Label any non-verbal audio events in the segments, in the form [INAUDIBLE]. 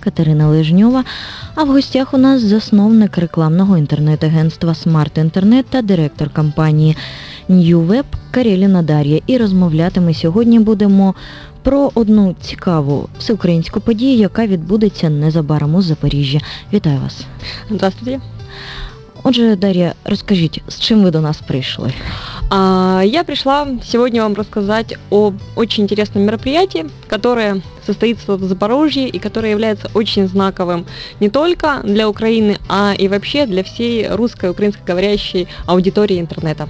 Катерина Лежньова. А в гостях у нас засновник рекламного інтернет-агентства Smart Internet та директор компанії Ньювеб Кареліна Дар'я. І розмовляти ми сьогодні будемо про одну цікаву всеукраїнську подію, яка відбудеться незабаром у Запоріжжі. Вітаю вас. Здравствуйте. Отже, Дар'я, розкажіть, з чим ви до нас прийшли? А, Я пришла сегодня вам рассказать об очень интересном мероприятии, которое состоится в Запорожье и которое является очень знаковым не только для Украины, а и вообще для всей русской, украинскоговорящей аудитории интернета.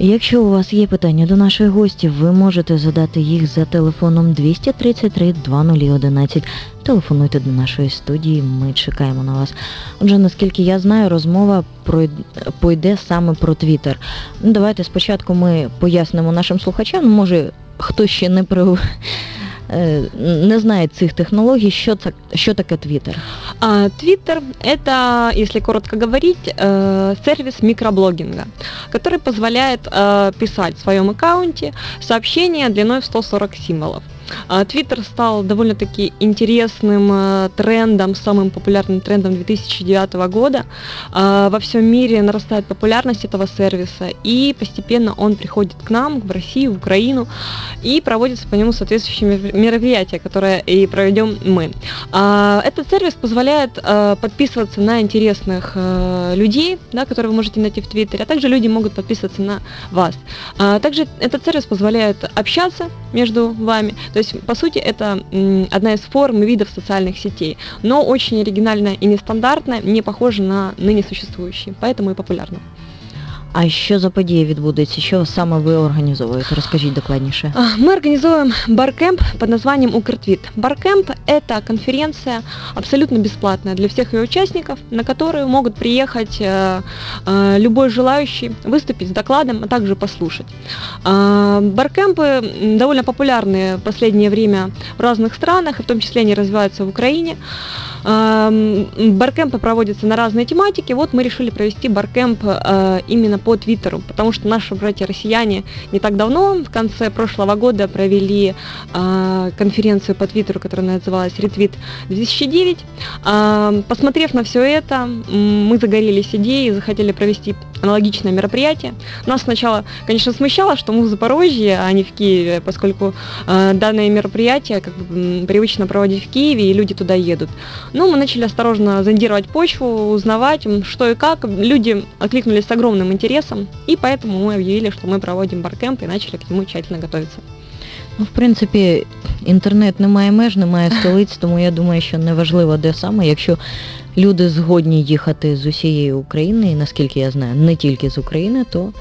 Якщо у вас є питання до наших гостів, ви можете задати їх за телефоном 233 2011. Телефонуйте до нашої студії, ми чекаємо на вас. Отже, наскільки я знаю, розмова пойде саме про Твіттер. Давайте спочатку ми пояснимо нашим слухачам, може хто ще не при... е, не знає цих технологій, що це що таке Твіттер. А, Твиттер – это, если коротко говорить, э, сервис микроблогинга, который позволяет э, писать в своем аккаунте сообщения длиной в 140 символов. А, Твиттер стал довольно-таки интересным э, трендом, самым популярным трендом 2009 года. А, Во всем мире нарастает популярность этого сервиса, и постепенно он приходит к нам, в Россию, в Украину, и проводятся по нему соответствующие мер- мероприятия, которые и проведем мы. А, Этот сервис позволяет э, подписываться на интересных э, людей, да, которые вы можете найти в Твиттере, а также люди могут подписываться на вас. А Также этот сервис позволяет общаться между вами. То есть, по сути, это одна из форм и видов социальных сетей, но очень оригинальная и нестандартная, не похожа на ныне существующие, поэтому и популярна. А що за подія відбудеться? Що саме ви організовуєте? Розкажіть докладніше. А, Мы организуем баркэмп под названием Укртвит. Баркэмп – это конференция абсолютно бесплатная для всех ее участников, на которую могут приехать э, э, любой желающий выступить с докладом, а также послушать. А, Баркэмпы м, довольно популярны в последнее время в разных странах, и в том числе они развиваются в Украине. А, м, Баркэмпы проводятся на разные тематики. Вот мы решили провести баркэмп э, именно по Твиттеру, потому что наши братья-россияне не так давно, в конце прошлого года, провели а, конференцию по Твиттеру, которая называлась «Ретвит 2009». А, посмотрев на все это, мы загорелись идеей, захотели провести аналогичное мероприятие. Нас сначала, конечно, смущало, что мы в Запорожье, а не в Киеве, поскольку а, данное мероприятие как бы, привычно проводить в Киеве, и люди туда едут. Но мы начали осторожно зондировать почву, узнавать, что и как. Люди откликнулись с огромным интересом, и поэтому мы объявили, что мы проводим баркэмп и начали к нему тщательно готовиться. Ну, в принципі, інтернет не має меж, немає столиць, тому я думаю, що неважливо де саме, якщо люди згодні їхати з усієї України, і наскільки я знаю, не тільки з України, то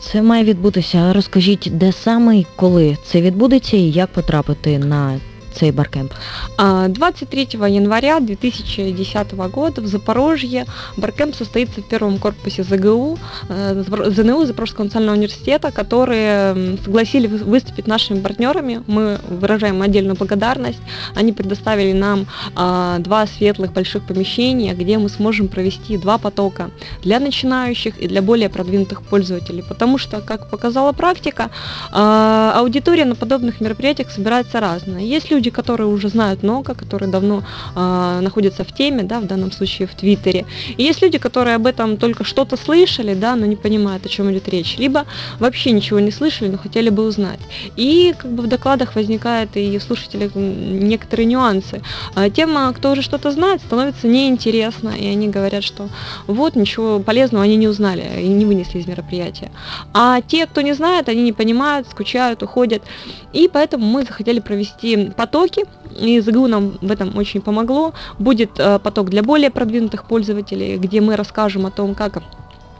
це має відбутися. Розкажіть, де саме і коли це відбудеться, і як потрапити на цей баркемп. А, 23 января 2010 года в Запорожье баркэмп состоится в первом корпусе ЗГУ, э, ЗНУ, Запорожского национального университета, которые вы- выступить нашими партнерами. Мы выражаем отдельную благодарность. Они предоставили нам а, два светлых больших помещения, где мы сможем провести два потока для начинающих и для более продвинутых пользователей. Потому что, как показала практика, а, аудитория на подобных мероприятиях собирается разная. Есть люди, которые уже знают много, которые давно а, находятся в теме, да, в данном случае в Твиттере. И есть люди, которые об этом только что-то слышали, да, но не понимают, о чем идет речь. Либо вообще ничего не слышали, но хотели бы узнать. И как бы в докладах возникает и у слушателей некоторые нюансы. А Тема, кто уже что-то знает, становится неинтересно, и они говорят, что вот ничего полезного они не узнали и не вынесли из мероприятия. А те, кто не знает, они не понимают, скучают, уходят. И поэтому мы захотели провести потоки, и ЗГУ нам в этом очень помогло. Будет э, поток для более продвинутых пользователей, где мы расскажем о том, как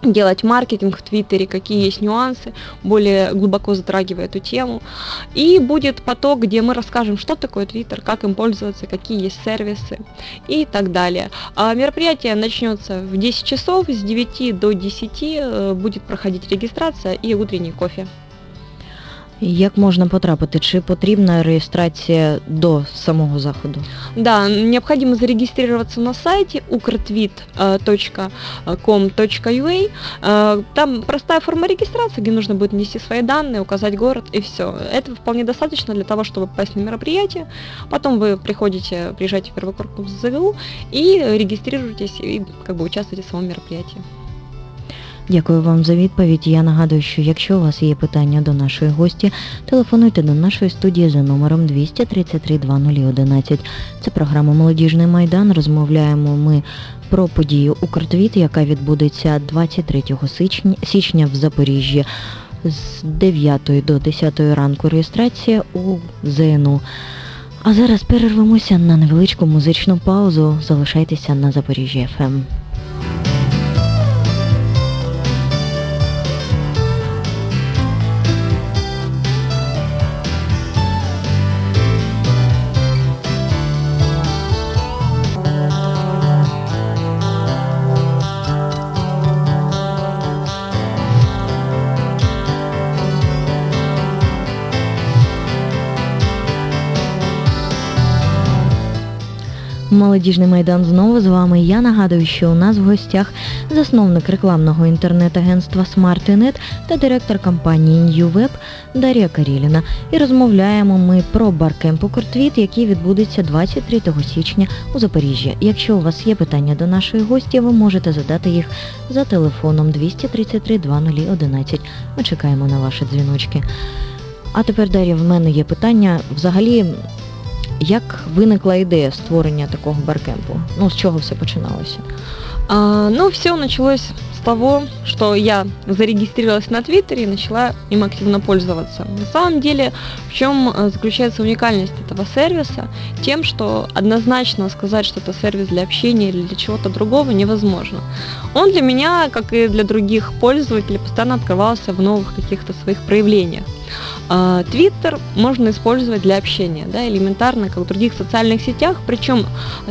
делать маркетинг в Твиттере, какие есть нюансы, более глубоко затрагивая эту тему. И будет поток, где мы расскажем, что такое Твиттер, как им пользоваться, какие есть сервисы и так далее. А мероприятие начнется в 10 часов, с 9 до 10 э, будет проходить регистрация и утренний кофе. Як можна потрапити? Чи потрібна реєстрація до самого заходу? Да, необходимо зарегистрироваться на сайте ukrotvit.com.ua. Э, Там простая форма регистрации, где нужно будет внести свои данные, указать город и все. Этого вполне достаточно для того, чтобы попасть на мероприятие. Потом вы приходите, приезжаете в первый корпус ЗГУ и регистрируетесь и как бы участвуете в самом мероприятии. Дякую вам за відповідь. Я нагадую, що якщо у вас є питання до нашої гості, телефонуйте до нашої студії за номером 233 2011. Це програма Молодіжний майдан. Розмовляємо ми про подію Укртвіт, яка відбудеться 23 січня, в Запоріжжі з 9 до 10 ранку реєстрація у ЗНУ. А зараз перервемося на невеличку музичну паузу. Залишайтеся на Запоріжжі ФМ. Молодіжний майдан знову з вами. Я нагадую, що у нас в гостях засновник рекламного інтернет-агентства SmartInet та директор компанії NewWeb Дар'я Каріліна. І розмовляємо ми про баркемп «Укртвіт», який відбудеться 23 січня у Запоріжжі. Якщо у вас є питання до нашої гості, ви можете задати їх за телефоном 233 2011. Ми чекаємо на ваші дзвіночки. А тепер, Дар'я, в мене є питання. Взагалі, як виникла ідея створення такого баркемпу? Ну, з чого все починалося? А, ну, все началось с того, что я зарегистрировалась на Твиттере и начала им активно пользоваться. На самом деле, в чем э, заключается уникальность этого сервиса? Тем, что однозначно сказать, что это сервис для общения или для чего-то другого невозможно. Он для меня, как и для других пользователей, постоянно открывался в новых каких-то своих проявлениях. А, Твиттер можно использовать для общения, да, элементарно, как в других социальных сетях, причем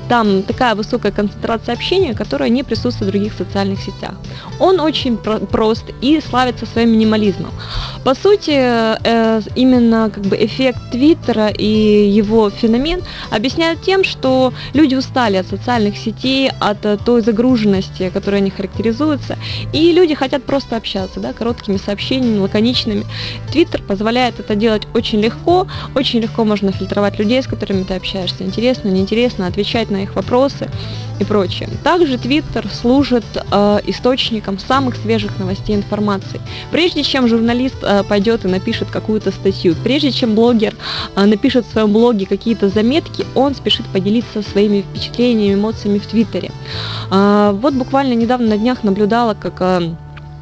там такая высокая концентрация общения, которая не присутствует в других социальных сетях. Он очень про- прост и славится своим минимализмом. По сути, э, именно как бы эффект Твиттера и его феномен объясняют тем, что люди устали от социальных сетей, от э, той загруженности, которой они характеризуются, и люди хотят просто общаться, да, короткими сообщениями, лаконичными. Твиттер позволяет это делать очень легко, очень легко можно фильтровать людей, с которыми ты общаешься, интересно, неинтересно, отвечать на их вопросы и прочее. Также Твиттер служит э, источником самых свежих новостей и информации. Прежде чем журналист э, пойдет и напишет какую-то статью, прежде чем блогер э, напишет в своем блоге какие-то заметки, он спешит поделиться своими впечатлениями, эмоциями в Твиттере. Э, вот буквально недавно на днях наблюдала, как э,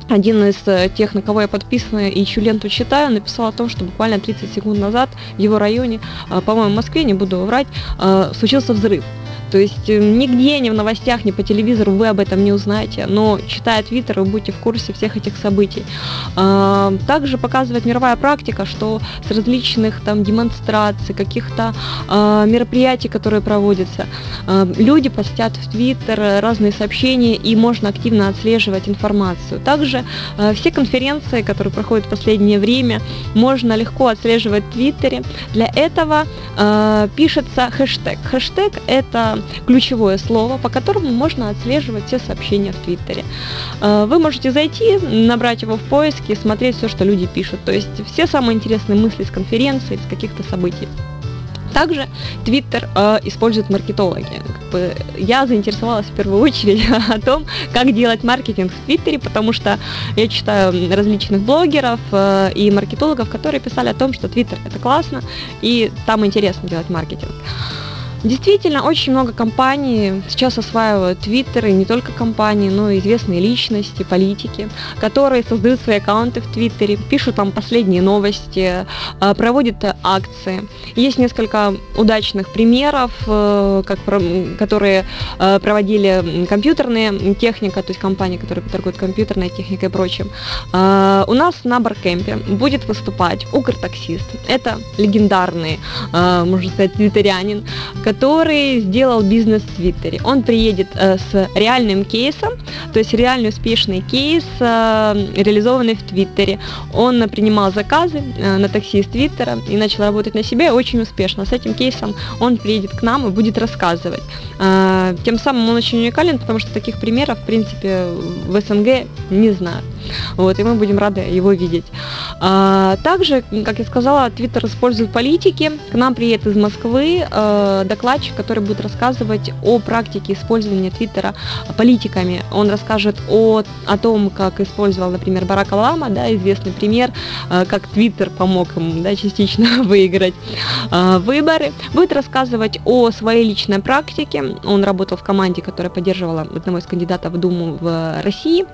один из э, тех, на кого я подписана и чью ленту читаю, написал о том, что буквально 30 секунд назад в его районе, э, по-моему, в Москве, не буду врать, э, случился взрыв. То есть э, нигде, ни в новостях, ни по телевизору вы об этом не узнаете, но читая Твиттер, вы будете в курсе всех этих событий. А, Также показывает мировая практика, что с различных там демонстраций, каких-то а, мероприятий, которые проводятся, а, люди постят в Твиттер разные сообщения, и можно активно отслеживать информацию. Также все конференции, которые проходят в последнее время, можно легко отслеживать в Твиттере. Для этого пишется хэштег. Хэштег это ключевое слово, по которому можно отслеживать все сообщения в Твиттере. Э, Вы можете зайти, набрать его в поиске, смотреть все, что люди пишут. То есть все самые интересные мысли с конференции, с каких-то событий. Также Твиттер э, используют маркетологи. Как бы я заинтересовалась в первую очередь [LAUGHS] о том, как делать маркетинг в Твиттере, потому что я читаю различных блогеров э, и маркетологов, которые писали о том, что Твиттер это классно и там интересно делать маркетинг. Действительно, очень много компаний сейчас осваивают Твиттер, и не только компании, но и известные личности, политики, которые создают свои аккаунты в Твиттере, пишут там последние новости, э, проводят акции. Есть несколько удачных примеров, э, как, которые э, проводили м, компьютерные техника, то есть компании, которые торгуют компьютерной техникой и прочим. У нас на Баркемпе будет выступать Укртаксист. Это легендарный, можно сказать, твиттерянин, который сделал бизнес в Твиттере. Он приедет э, с реальным кейсом, то есть реальный успешный кейс, э, реализованный в Твиттере. Он принимал заказы э, на такси из Твиттера и начал работать на себя очень успешно. С этим кейсом он приедет к нам и будет рассказывать. Тем самым он очень уникален, потому что таких примеров, в принципе, в СНГ не знаю. Вот, и мы будем рады его видеть. А, также, как я сказала, Твиттер использует политики. К нам приедет из Москвы э, докладчик, который будет рассказывать о практике использования Твиттера политиками. Он расскажет о, о том, как использовал, например, Барак Обама, да, известный пример, э, как Твиттер помог ему да, частично [LAUGHS] выиграть э, выборы. Будет рассказывать о своей личной практике. Он работал в команде, которая поддерживала одного из кандидатов в Думу в России.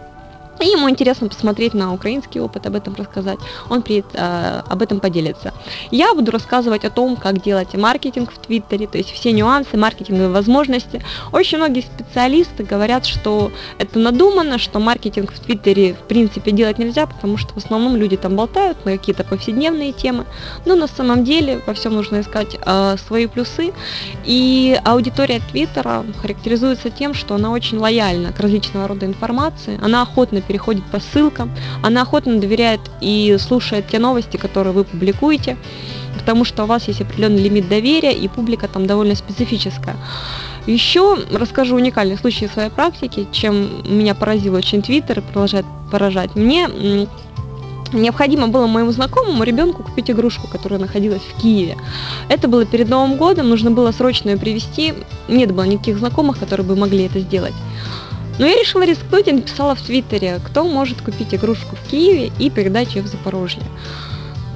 И ему интересно посмотреть на украинский опыт, об этом рассказать. Он приедет, э, об этом поделится. Я буду рассказывать о том, как делать маркетинг в Твиттере, то есть все нюансы, маркетинговые возможности. Очень многие специалисты говорят, что это надумано, что маркетинг в Твиттере в принципе делать нельзя, потому что в основном люди там болтают на какие-то повседневные темы. Но на самом деле во всем нужно искать э, свои плюсы. И аудитория Твиттера характеризуется тем, что она очень лояльна к различного рода информации, она охотно переходит по ссылкам, она охотно доверяет и слушает те новости, которые вы публикуете, потому что у вас есть определенный лимит доверия, и публика там довольно специфическая. Еще расскажу уникальный случай своей практики, чем меня поразил очень Твиттер и продолжает поражать. Мне необходимо было моему знакомому ребенку купить игрушку, которая находилась в Киеве. Это было перед Новым годом, нужно было срочно ее привезти. Нет было никаких знакомых, которые бы могли это сделать. Но я решила рискнуть и написала в Твиттере, кто может купить игрушку в Киеве и передать ее в Запорожье.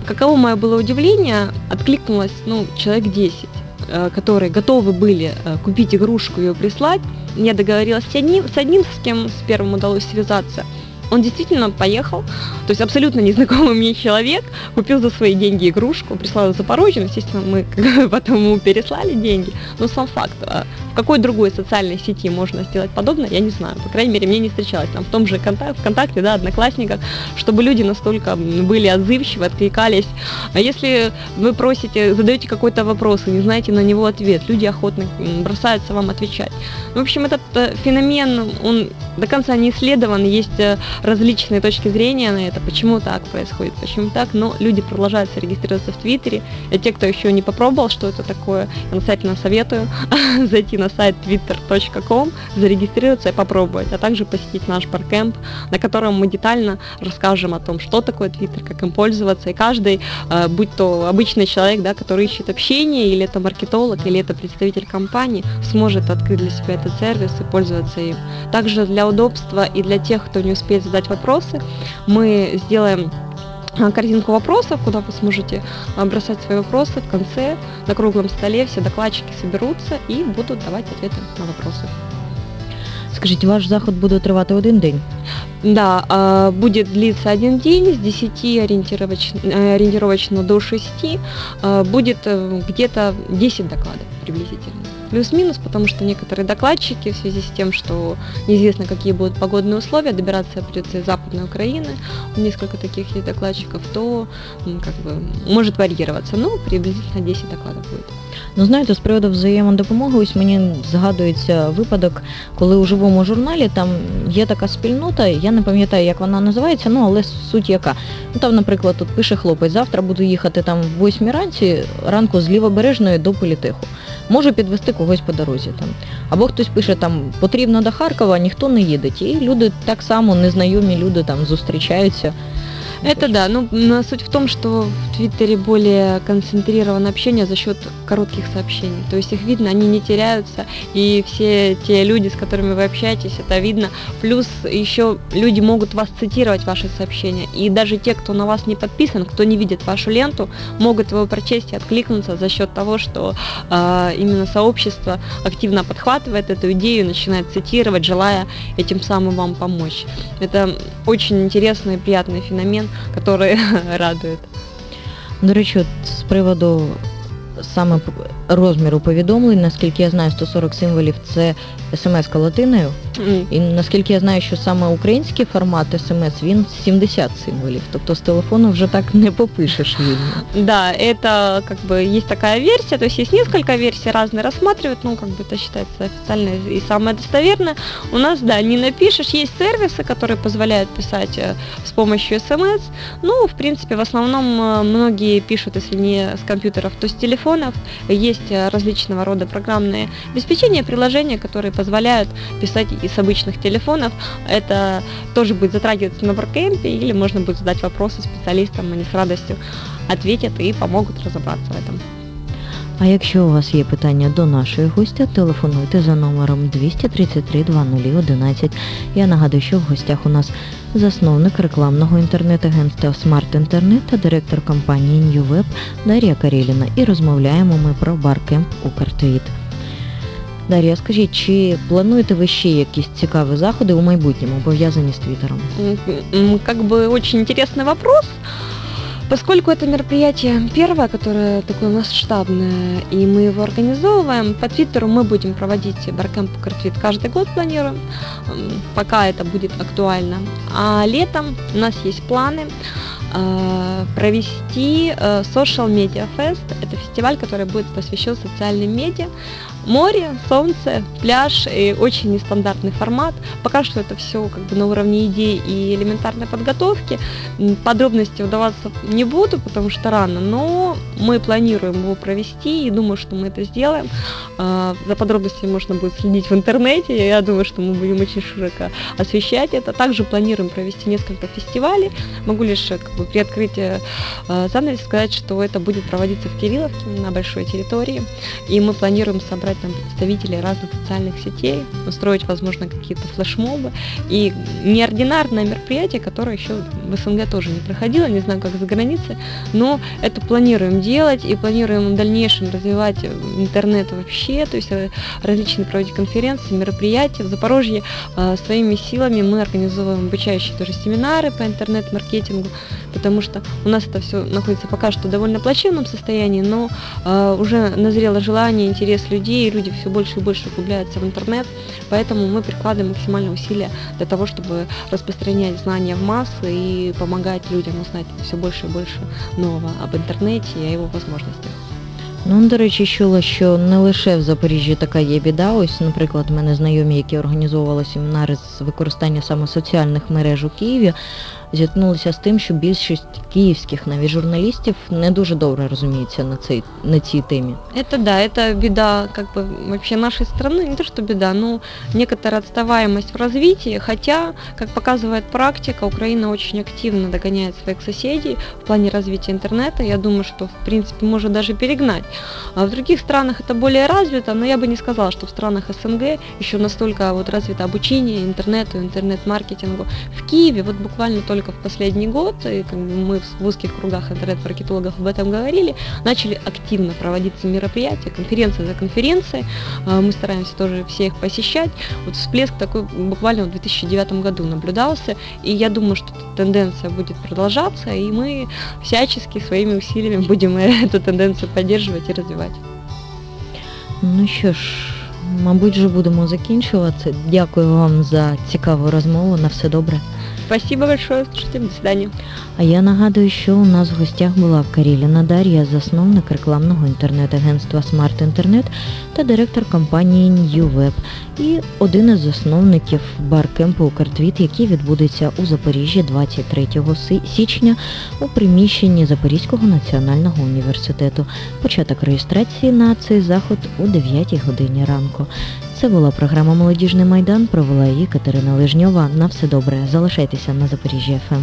Каково мое было удивление, откликнулось ну, человек 10 э, которые готовы были э, купить игрушку и ее прислать. Я договорилась с одним, с одним, с кем с первым удалось связаться. Он действительно поехал, то есть абсолютно незнакомый мне человек, купил за свои деньги игрушку, прислал Запорожье, естественно, мы [LAUGHS] потом ему переслали деньги, но сам факт, а в какой другой социальной сети можно сделать подобное, я не знаю. По крайней мере, мне не встречалось там в том же контакт, ВКонтакте, да, Одноклассниках, чтобы люди настолько были отзывчивы, откликались. А если вы просите, задаете какой-то вопрос и не знаете на него ответ, люди охотно бросаются вам отвечать. В общем, этот э, феномен, он до конца не исследован, есть э, различные точки зрения на это, почему так происходит, почему так, но люди продолжают регистрироваться в Твиттере, и те, кто еще не попробовал, что это такое, я настоятельно советую [LAUGHS] зайти на сайт twitter.com, зарегистрироваться и попробовать, а также посетить наш баркэмп, на котором мы детально расскажем о том, что такое Twitter, как им пользоваться, и каждый, э, будь то обычный человек, да, который ищет общение, или это маркетолог, или это представитель компании, сможет открыть для себя этот сервис и пользоваться им. Также для удобства и для тех, кто не успеет задать вопросы, мы сделаем а, корзинку вопросов, куда вы сможете а, бросать свои вопросы в конце. На круглом столе все докладчики соберутся и будут давать ответы на вопросы. Скажите, ваш заход буде тривати один день? Да, а, будет длиться один день с 10 ориентировочно, э, ориентировочно до 6. Будет э, где-то 10 докладов приблизительно плюс-минус, потому что некоторые докладчики в связи с тем, что неизвестно, какие будут погодные условия, добираться придется из Западной Украины, несколько таких есть докладчиков, то как бы может варьироваться. Ну, приблизительно 10 докладов будет. Ну, знаєте, з приводу взаємодопомоги, ось мені згадується випадок, коли у живому журналі там є така спільнота, я не пам'ятаю, як вона називається, ну але суть яка. Ну там, наприклад, тут пише хлопець, завтра буду їхати там в 8 ранці, ранку з лівобережної до політеху. Можу підвести когось по дорозі там. Або хтось пише там потрібно до Харкова, ніхто не їде. І люди так само, незнайомі люди там зустрічаються. Это да, ну суть в том, что в Твиттере более концентрировано общение за счет коротких сообщений. То есть их видно, они не теряются, и все те люди, с которыми вы общаетесь, это видно. Плюс еще люди могут вас цитировать ваши сообщения, и даже те, кто на вас не подписан, кто не видит вашу ленту, могут его прочесть и откликнуться за счет того, что э, именно сообщество активно подхватывает эту идею, начинает цитировать, желая этим самым вам помочь. Это очень интересный и приятный феномен, который [LAUGHS] радует. До речі, от з приводу саме розміру повідомлень. Наскільки я знаю, 140 символів це смс-ка латиною. М, І наскільки я знаю, що саме український формат смс він 70 символів. Тобто з телефону вже так не попишеш вільно. Да, это как бы есть такая версия, то есть есть несколько версий, разные рассматривают, ну как бы это считается официальной и самое достоверное. У нас, да, не напишешь, есть сервисы, которые позволяют писать э, с помощью смс. Ну, в принципе, в основном э, многие пишут, если не с компьютеров, то с телефонов. Есть э, различного рода программные обеспечения, приложения, которые позволяют писать и с обычных телефонов. Это тоже будет затрагиваться на баркемпе, или можно будет задать вопросы специалистам, они с радостью ответят и помогут разобраться в этом. А якщо у вас є питання до нашої гостя, телефонуйте за номером 233 2011. Я нагадую, що в гостях у нас засновник рекламного інтернет-агентства Smart Internet та директор компанії New Дар'я Кареліна. І розмовляємо ми про баркемп Укртвіт. Дар'я, скажіть, чи плануєте ви ще якісь цікаві заходи у майбутньому пов'язані з Твіттером? Как бы очень интересный вопрос. Поскольку это мероприятие первое, которое такое масштабное, и мы его организовываем, по Твиттеру мы будем проводить Баркэмп Укртвит каждый год планируем, пока это будет актуально. А летом у нас есть планы э, провести э, Social Media Fest. Это фестиваль, который будет посвящен социальным медиа. Море, солнце, пляж и очень нестандартный формат. Пока что это все как бы на уровне идей и элементарной подготовки. Подробности удаваться не буду, потому что рано, но мы планируем его провести и думаю, что мы это сделаем. А, За подробностями можно будет следить в интернете. Я думаю, что мы будем очень широко освещать это. Также планируем провести несколько фестивалей. Могу лишь э, как бы, при открытии э, занавеса сказать, что это будет проводиться в Кирилловке на большой территории. И мы планируем собрать там представителей разных социальных сетей, устроить, возможно, какие-то флешмобы. И неординарное мероприятие, которое еще в СНГ тоже не проходило, не знаю, как за границей, но это планируем делать и планируем в дальнейшем развивать интернет вообще, то есть э, различные проводить конференции, мероприятия. В Запорожье э, своими силами мы организовываем обучающие тоже семинары по интернет-маркетингу, потому что у нас это все находится пока что в довольно плачевном состоянии, но э, уже назрело желание, интерес людей, люди все больше и больше углубляются в интернет, поэтому мы прикладываем максимальные усилия для того, чтобы распространять знания в массы и помогать людям узнать все больше и больше нового об интернете и о его возможностях. Ну, до речі, чула, що не лише в Запоріжжі така є біда. Ось, наприклад, в мене знайомі, які організовували семінари з використання саме соціальних мереж у Києві, зіткнулися з тим, що більшість київських навіть журналістів не дуже добре розуміються на цій на цій темі. Это да, это беда как бы вообще нашей страны, не то что беда, но некоторая отставаемость в развитии, хотя, как показывает практика, Украина очень активно догоняет своих соседей в плане развития интернета. Я думаю, что в принципе может даже перегнать. А в других странах это более развито, но я бы не сказала, что в странах СНГ еще настолько вот развито обучение интернету, интернет-маркетингу. В Киеве вот буквально только в последний год, и мы в узких кругах интернет-маркетологов об этом говорили, начали активно проводиться мероприятия, конференция за конференцией. А, Мы стараемся тоже все их посещать. Вот всплеск такой буквально в 2009 году наблюдался, и я думаю, что тенденция будет продолжаться, и мы всячески своими усилиями будем [LAUGHS] эту тенденцию поддерживать и развивать. Ну що ж, мабуть, вже будемо закінчувати. Дякую вам за цікаву розмову. На все добре. Спасибо большое, слушайте, до свидания. А я нагадую, що у нас в гостях була Каріліна Дар'я, засновник рекламного інтернет-агентства Smart Internet та директор компанії New Web і один із засновників баркемпу «Укртвіт», який відбудеться у Запоріжжі 23 січня у приміщенні Запорізького національного університету. Початок реєстрації на цей заход у 9 годині ранку. Це була програма Молодіжний майдан. Провела її Катерина Лежньова. На все добре. Залишайтеся на Запоріжжі ФМ.